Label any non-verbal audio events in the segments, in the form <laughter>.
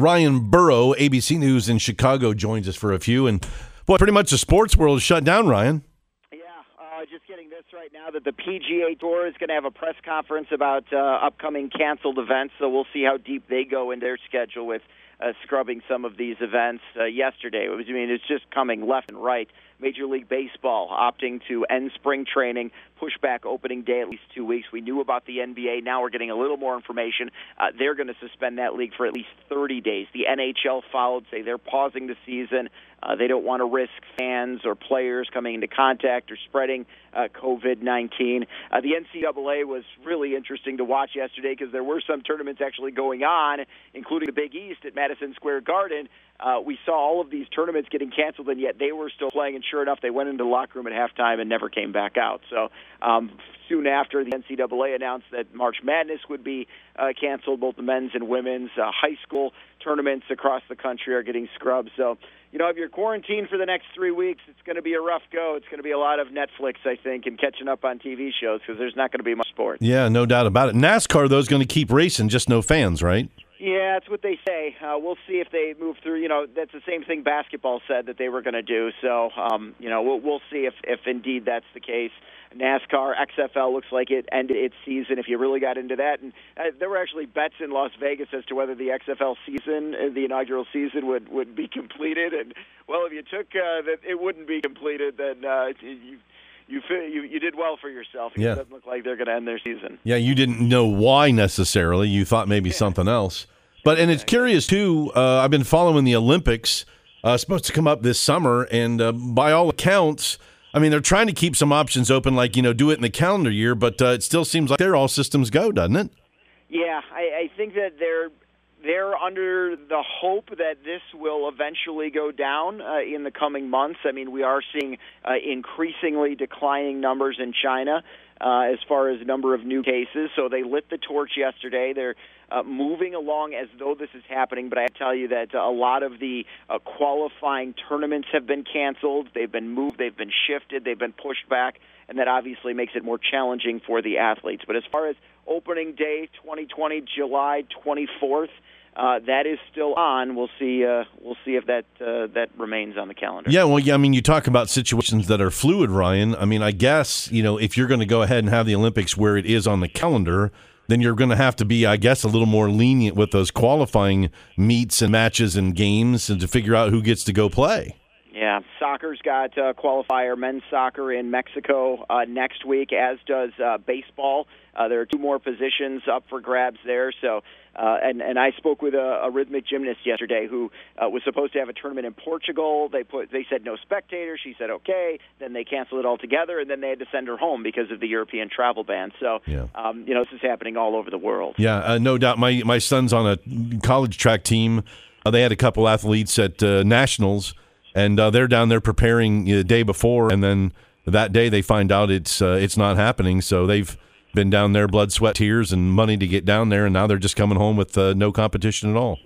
Ryan Burrow, ABC News in Chicago, joins us for a few. And boy, pretty much the sports world is shut down, Ryan. Yeah, uh, just getting this right now that the PGA Tour is going to have a press conference about uh, upcoming canceled events. So we'll see how deep they go in their schedule with uh, scrubbing some of these events uh, yesterday. It was, I mean, it's just coming left and right. Major League Baseball opting to end spring training, push back opening day at least two weeks. We knew about the NBA. Now we're getting a little more information. Uh, they're going to suspend that league for at least 30 days. The NHL followed, say they're pausing the season. Uh, they don't want to risk fans or players coming into contact or spreading uh, COVID 19. Uh, the NCAA was really interesting to watch yesterday because there were some tournaments actually going on, including the Big East at Madison Square Garden. Uh, we saw all of these tournaments getting canceled, and yet they were still playing. And sure enough, they went into the locker room at halftime and never came back out. So um, soon after, the NCAA announced that March Madness would be uh, canceled. Both the men's and women's uh, high school tournaments across the country are getting scrubbed. So you know, if you're quarantined for the next three weeks, it's going to be a rough go. It's going to be a lot of Netflix, I think, and catching up on TV shows because there's not going to be much sports. Yeah, no doubt about it. NASCAR, though, is going to keep racing, just no fans, right? Yeah, that's what they say. Uh, we'll see if they move through. You know, that's the same thing basketball said that they were going to do. So, um, you know, we'll, we'll see if, if indeed that's the case. NASCAR, XFL looks like it ended its season. If you really got into that, and uh, there were actually bets in Las Vegas as to whether the XFL season, uh, the inaugural season, would would be <laughs> completed. And well, if you took uh, that it wouldn't be completed, then uh, you you, you you did well for yourself. Yeah. It doesn't look like they're going to end their season. Yeah, you didn't know why necessarily. You thought maybe <laughs> something else. But and it's curious too. Uh, I've been following the Olympics. Uh, supposed to come up this summer, and uh, by all accounts, I mean they're trying to keep some options open, like you know, do it in the calendar year. But uh, it still seems like they're all systems go, doesn't it? Yeah, I, I think that they're they're under the hope that this will eventually go down uh, in the coming months. I mean, we are seeing uh, increasingly declining numbers in China uh, as far as number of new cases. So they lit the torch yesterday. They're uh, moving along as though this is happening, but I tell you that a lot of the uh, qualifying tournaments have been canceled. They've been moved. They've been shifted. They've been pushed back, and that obviously makes it more challenging for the athletes. But as far as opening day 2020, July 24th. Uh, that is still on. We'll see. Uh, we'll see if that uh, that remains on the calendar. Yeah, well, yeah. I mean, you talk about situations that are fluid, Ryan. I mean, I guess you know if you're going to go ahead and have the Olympics where it is on the calendar, then you're going to have to be, I guess, a little more lenient with those qualifying meets and matches and games, and to figure out who gets to go play. Yeah, soccer's got uh, qualifier men's soccer in Mexico uh, next week, as does uh, baseball. Uh, there are two more positions up for grabs there. So, uh, and and I spoke with a, a rhythmic gymnast yesterday who uh, was supposed to have a tournament in Portugal. They put they said no spectators. She said okay. Then they canceled it altogether, and then they had to send her home because of the European travel ban. So, Yeah. um, you know, this is happening all over the world. Yeah, uh, no doubt. My my son's on a college track team. Uh, they had a couple athletes at uh, nationals, and uh, they're down there preparing the day before, and then that day they find out it's uh, it's not happening. So they've been down there, blood, sweat, tears, and money to get down there, and now they're just coming home with uh, no competition at all.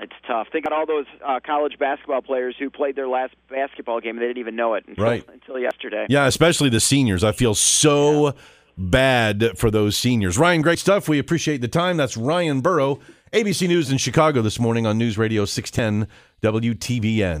It's tough. Think about all those uh, college basketball players who played their last basketball game and they didn't even know it until, Right. until yesterday. Yeah, especially the seniors. I feel so bad for those seniors. Ryan, great stuff. We appreciate the time. That's Ryan Burrow, ABC News in Chicago this morning on News Radio 610 WTVN.